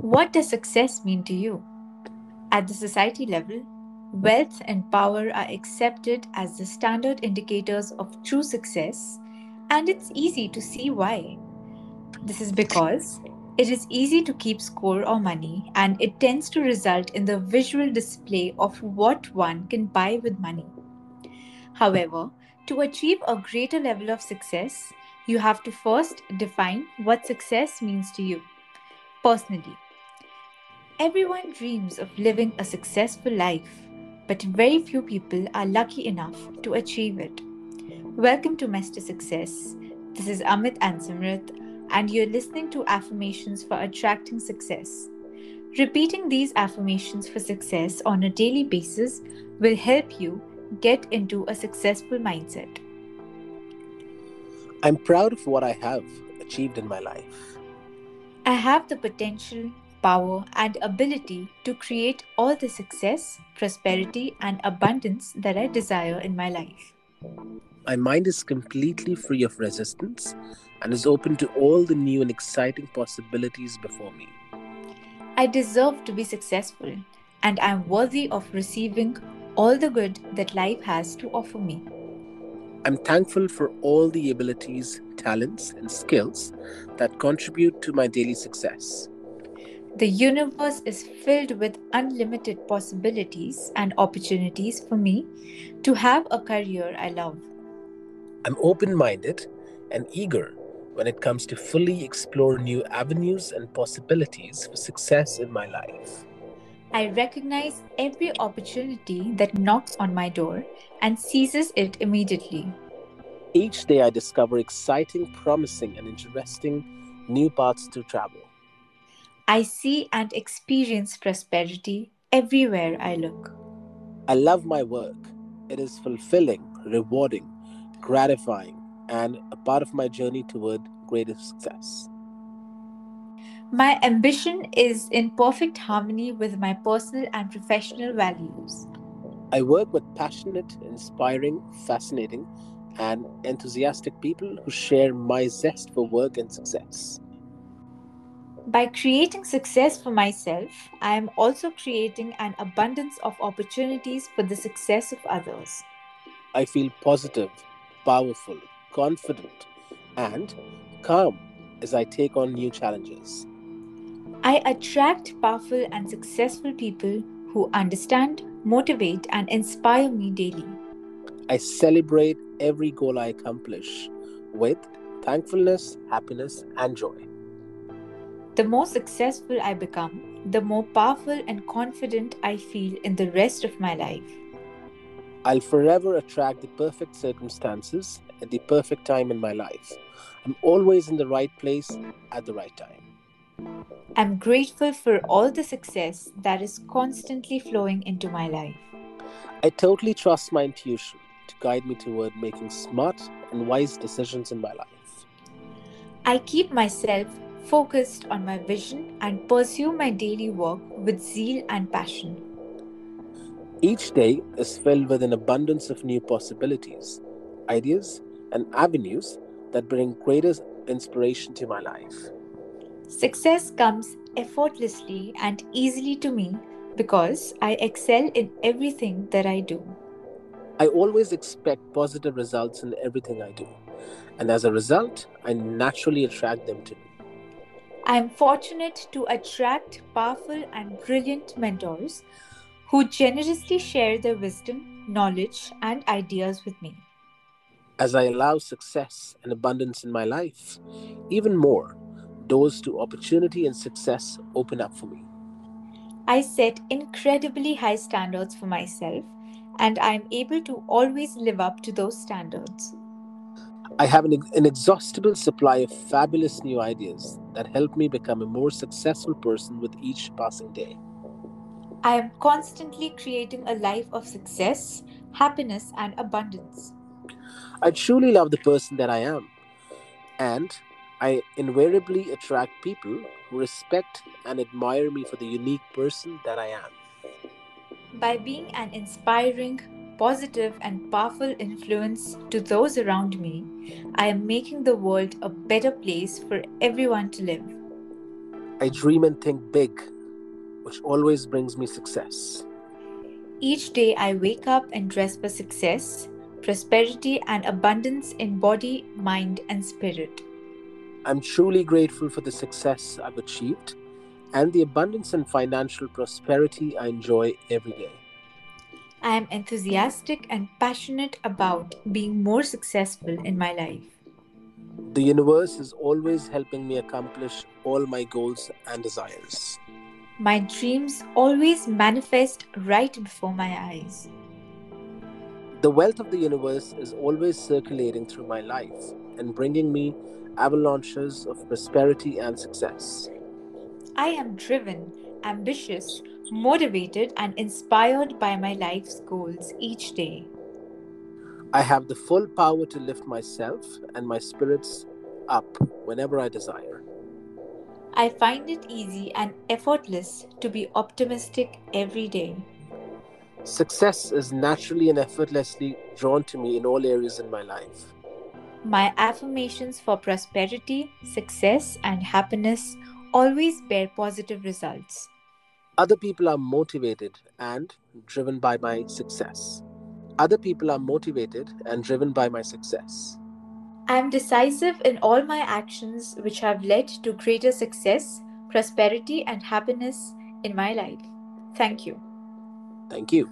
What does success mean to you? At the society level, wealth and power are accepted as the standard indicators of true success, and it's easy to see why. This is because it is easy to keep score or money, and it tends to result in the visual display of what one can buy with money. However, to achieve a greater level of success, you have to first define what success means to you personally. Everyone dreams of living a successful life, but very few people are lucky enough to achieve it. Welcome to Master Success. This is Amit and Simrit, and you're listening to affirmations for attracting success. Repeating these affirmations for success on a daily basis will help you get into a successful mindset. I'm proud of what I have achieved in my life. I have the potential power, and ability to create all the success, prosperity, and abundance that I desire in my life. My mind is completely free of resistance and is open to all the new and exciting possibilities before me. I deserve to be successful, and I am worthy of receiving all the good that life has to offer me. I'm thankful for all the abilities, talents, and skills that contribute to my daily success. The universe is filled with unlimited possibilities and opportunities for me to have a career I love. I'm open minded and eager when it comes to fully explore new avenues and possibilities for success in my life. I recognize every opportunity that knocks on my door and seizes it immediately. Each day I discover exciting, promising, and interesting new paths to travel. I see and experience prosperity everywhere I look. I love my work. It is fulfilling, rewarding, gratifying, and a part of my journey toward greater success. My ambition is in perfect harmony with my personal and professional values. I work with passionate, inspiring, fascinating, and enthusiastic people who share my zest for work and success. By creating success for myself, I am also creating an abundance of opportunities for the success of others. I feel positive, powerful, confident, and calm as I take on new challenges. I attract powerful and successful people who understand, motivate, and inspire me daily. I celebrate every goal I accomplish with thankfulness, happiness, and joy. The more successful I become, the more powerful and confident I feel in the rest of my life. I'll forever attract the perfect circumstances at the perfect time in my life. I'm always in the right place at the right time. I'm grateful for all the success that is constantly flowing into my life. I totally trust my intuition to guide me toward making smart and wise decisions in my life. I keep myself focused on my vision and pursue my daily work with zeal and passion. Each day is filled with an abundance of new possibilities, ideas, and avenues that bring greater inspiration to my life. Success comes effortlessly and easily to me because I excel in everything that I do. I always expect positive results in everything I do, and as a result, I naturally attract them to me. I am fortunate to attract powerful and brilliant mentors who generously share their wisdom, knowledge, and ideas with me. As I allow success and abundance in my life, even more doors to opportunity and success open up for me. I set incredibly high standards for myself, and I am able to always live up to those standards. I have an inexhaustible supply of fabulous new ideas that help me become a more successful person with each passing day. I am constantly creating a life of success, happiness, and abundance. I truly love the person that I am, and I invariably attract people who respect and admire me for the unique person that I am. By being an inspiring, positive and powerful influence to those around me, I am making the world a better place for everyone to live. I dream and think big, which always brings me success. Each day I wake up and dress for success, prosperity, and abundance in body, mind, and spirit. I'm truly grateful for the success I've achieved and the abundance and financial prosperity I enjoy every day. I am enthusiastic and passionate about being more successful in my life. The universe is always helping me accomplish all my goals and desires. My dreams always manifest right before my eyes. The wealth of the universe is always circulating through my life and bringing me avalanches of prosperity and success. I am driven, ambitious, motivated, and inspired by my life's goals each day. I have the full power to lift myself and my spirits up whenever I desire. I find it easy and effortless to be optimistic every day. Success is naturally and effortlessly drawn to me in all areas in my life. My affirmations for prosperity, success, and happiness always bear positive results. Other people are motivated and driven by my success. Other people are motivated and driven by my success. I am decisive in all my actions, which have led to greater success, prosperity, and happiness in my life. Thank you. Thank you.